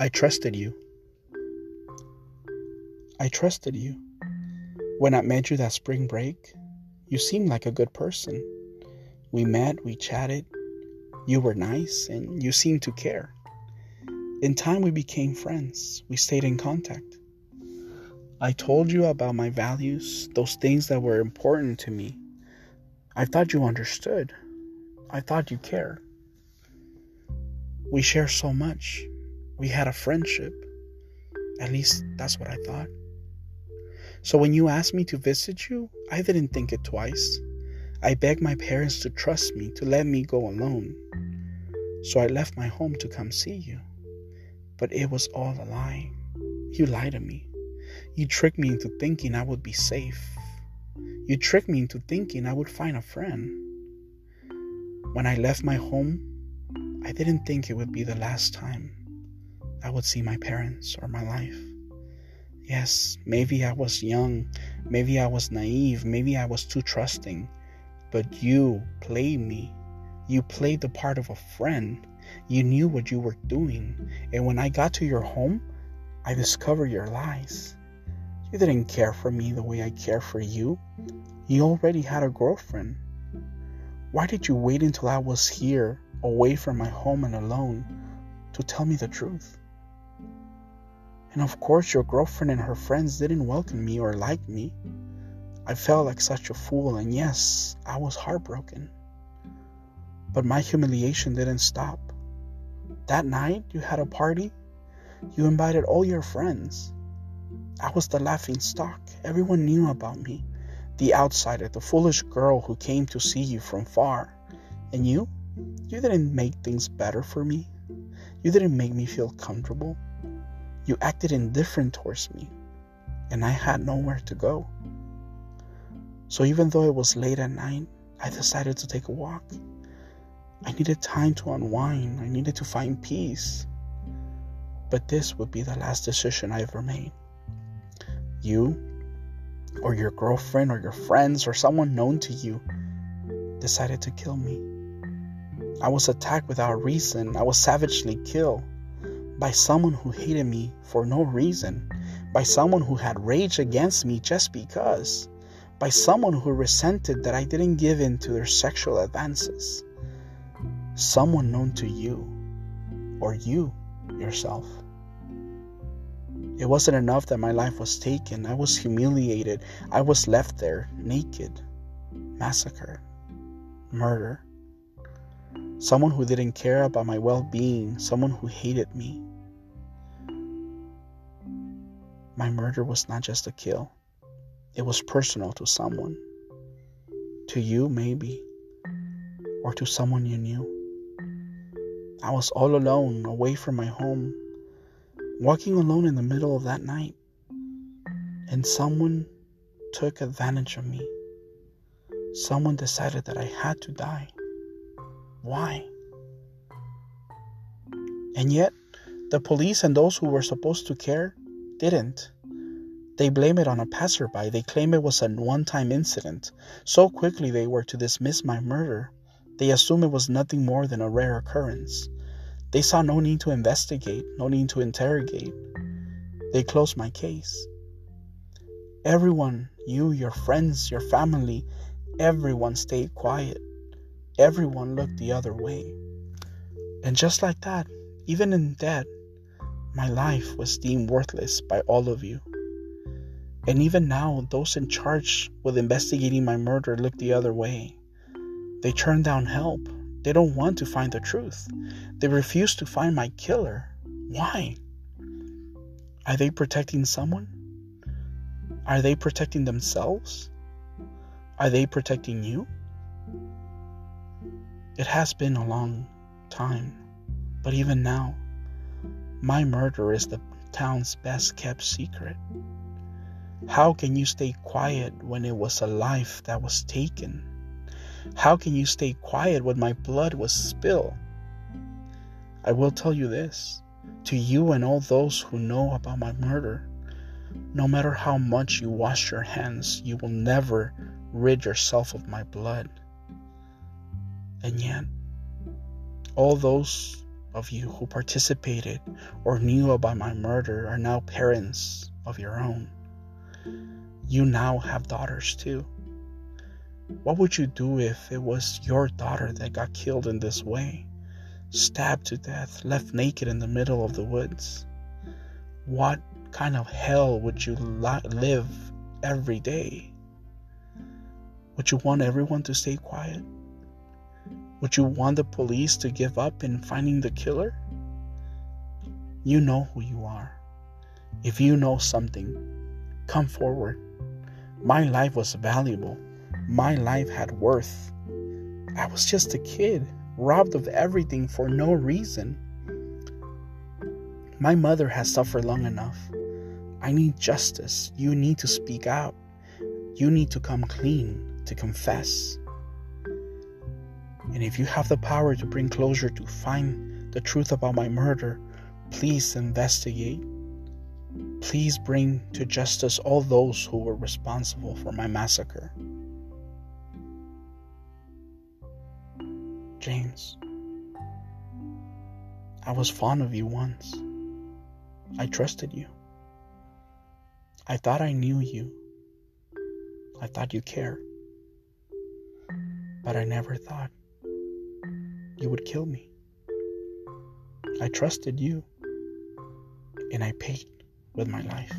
I trusted you. I trusted you. When I met you that spring break, you seemed like a good person. We met, we chatted. You were nice, and you seemed to care. In time, we became friends. We stayed in contact. I told you about my values, those things that were important to me. I thought you understood. I thought you cared. We share so much. We had a friendship. At least that's what I thought. So when you asked me to visit you, I didn't think it twice. I begged my parents to trust me, to let me go alone. So I left my home to come see you. But it was all a lie. You lied to me. You tricked me into thinking I would be safe. You tricked me into thinking I would find a friend. When I left my home, I didn't think it would be the last time I would see my parents or my life. Yes, maybe I was young, maybe I was naive, maybe I was too trusting, but you played me. You played the part of a friend. You knew what you were doing. And when I got to your home, I discovered your lies. You didn't care for me the way I care for you. You already had a girlfriend. Why did you wait until I was here, away from my home and alone, to tell me the truth? And of course, your girlfriend and her friends didn't welcome me or like me. I felt like such a fool, and yes, I was heartbroken. But my humiliation didn't stop. That night, you had a party. You invited all your friends. I was the laughing stock. Everyone knew about me. The outsider, the foolish girl who came to see you from far. And you? You didn't make things better for me. You didn't make me feel comfortable. You acted indifferent towards me, and I had nowhere to go. So even though it was late at night, I decided to take a walk. I needed time to unwind, I needed to find peace. But this would be the last decision I ever made. You, or your girlfriend, or your friends, or someone known to you, decided to kill me. I was attacked without reason, I was savagely killed by someone who hated me for no reason, by someone who had rage against me just because, by someone who resented that I didn't give in to their sexual advances, someone known to you, or you yourself. It wasn't enough that my life was taken. I was humiliated. I was left there naked, massacred, murder. Someone who didn't care about my well being, someone who hated me. My murder was not just a kill, it was personal to someone. To you, maybe, or to someone you knew. I was all alone, away from my home, walking alone in the middle of that night, and someone took advantage of me. Someone decided that I had to die. Why? And yet, the police and those who were supposed to care didn't. They blame it on a passerby. They claim it was a one time incident. So quickly they were to dismiss my murder. They assume it was nothing more than a rare occurrence. They saw no need to investigate, no need to interrogate. They closed my case. Everyone, you, your friends, your family, everyone stayed quiet. Everyone looked the other way. And just like that, even in death, my life was deemed worthless by all of you. And even now, those in charge with investigating my murder look the other way. They turn down help. They don't want to find the truth. They refuse to find my killer. Why? Are they protecting someone? Are they protecting themselves? Are they protecting you? It has been a long time, but even now, my murder is the town's best kept secret. How can you stay quiet when it was a life that was taken? How can you stay quiet when my blood was spilled? I will tell you this to you and all those who know about my murder. No matter how much you wash your hands, you will never rid yourself of my blood. And yet, all those of you who participated or knew about my murder are now parents of your own. You now have daughters too. What would you do if it was your daughter that got killed in this way? Stabbed to death, left naked in the middle of the woods? What kind of hell would you live every day? Would you want everyone to stay quiet? Would you want the police to give up in finding the killer? You know who you are. If you know something, come forward. My life was valuable. My life had worth. I was just a kid, robbed of everything for no reason. My mother has suffered long enough. I need justice. You need to speak out. You need to come clean, to confess. And if you have the power to bring closure to find the truth about my murder, please investigate. Please bring to justice all those who were responsible for my massacre. James, I was fond of you once. I trusted you. I thought I knew you. I thought you cared. But I never thought you would kill me. I trusted you, and I paid with my life.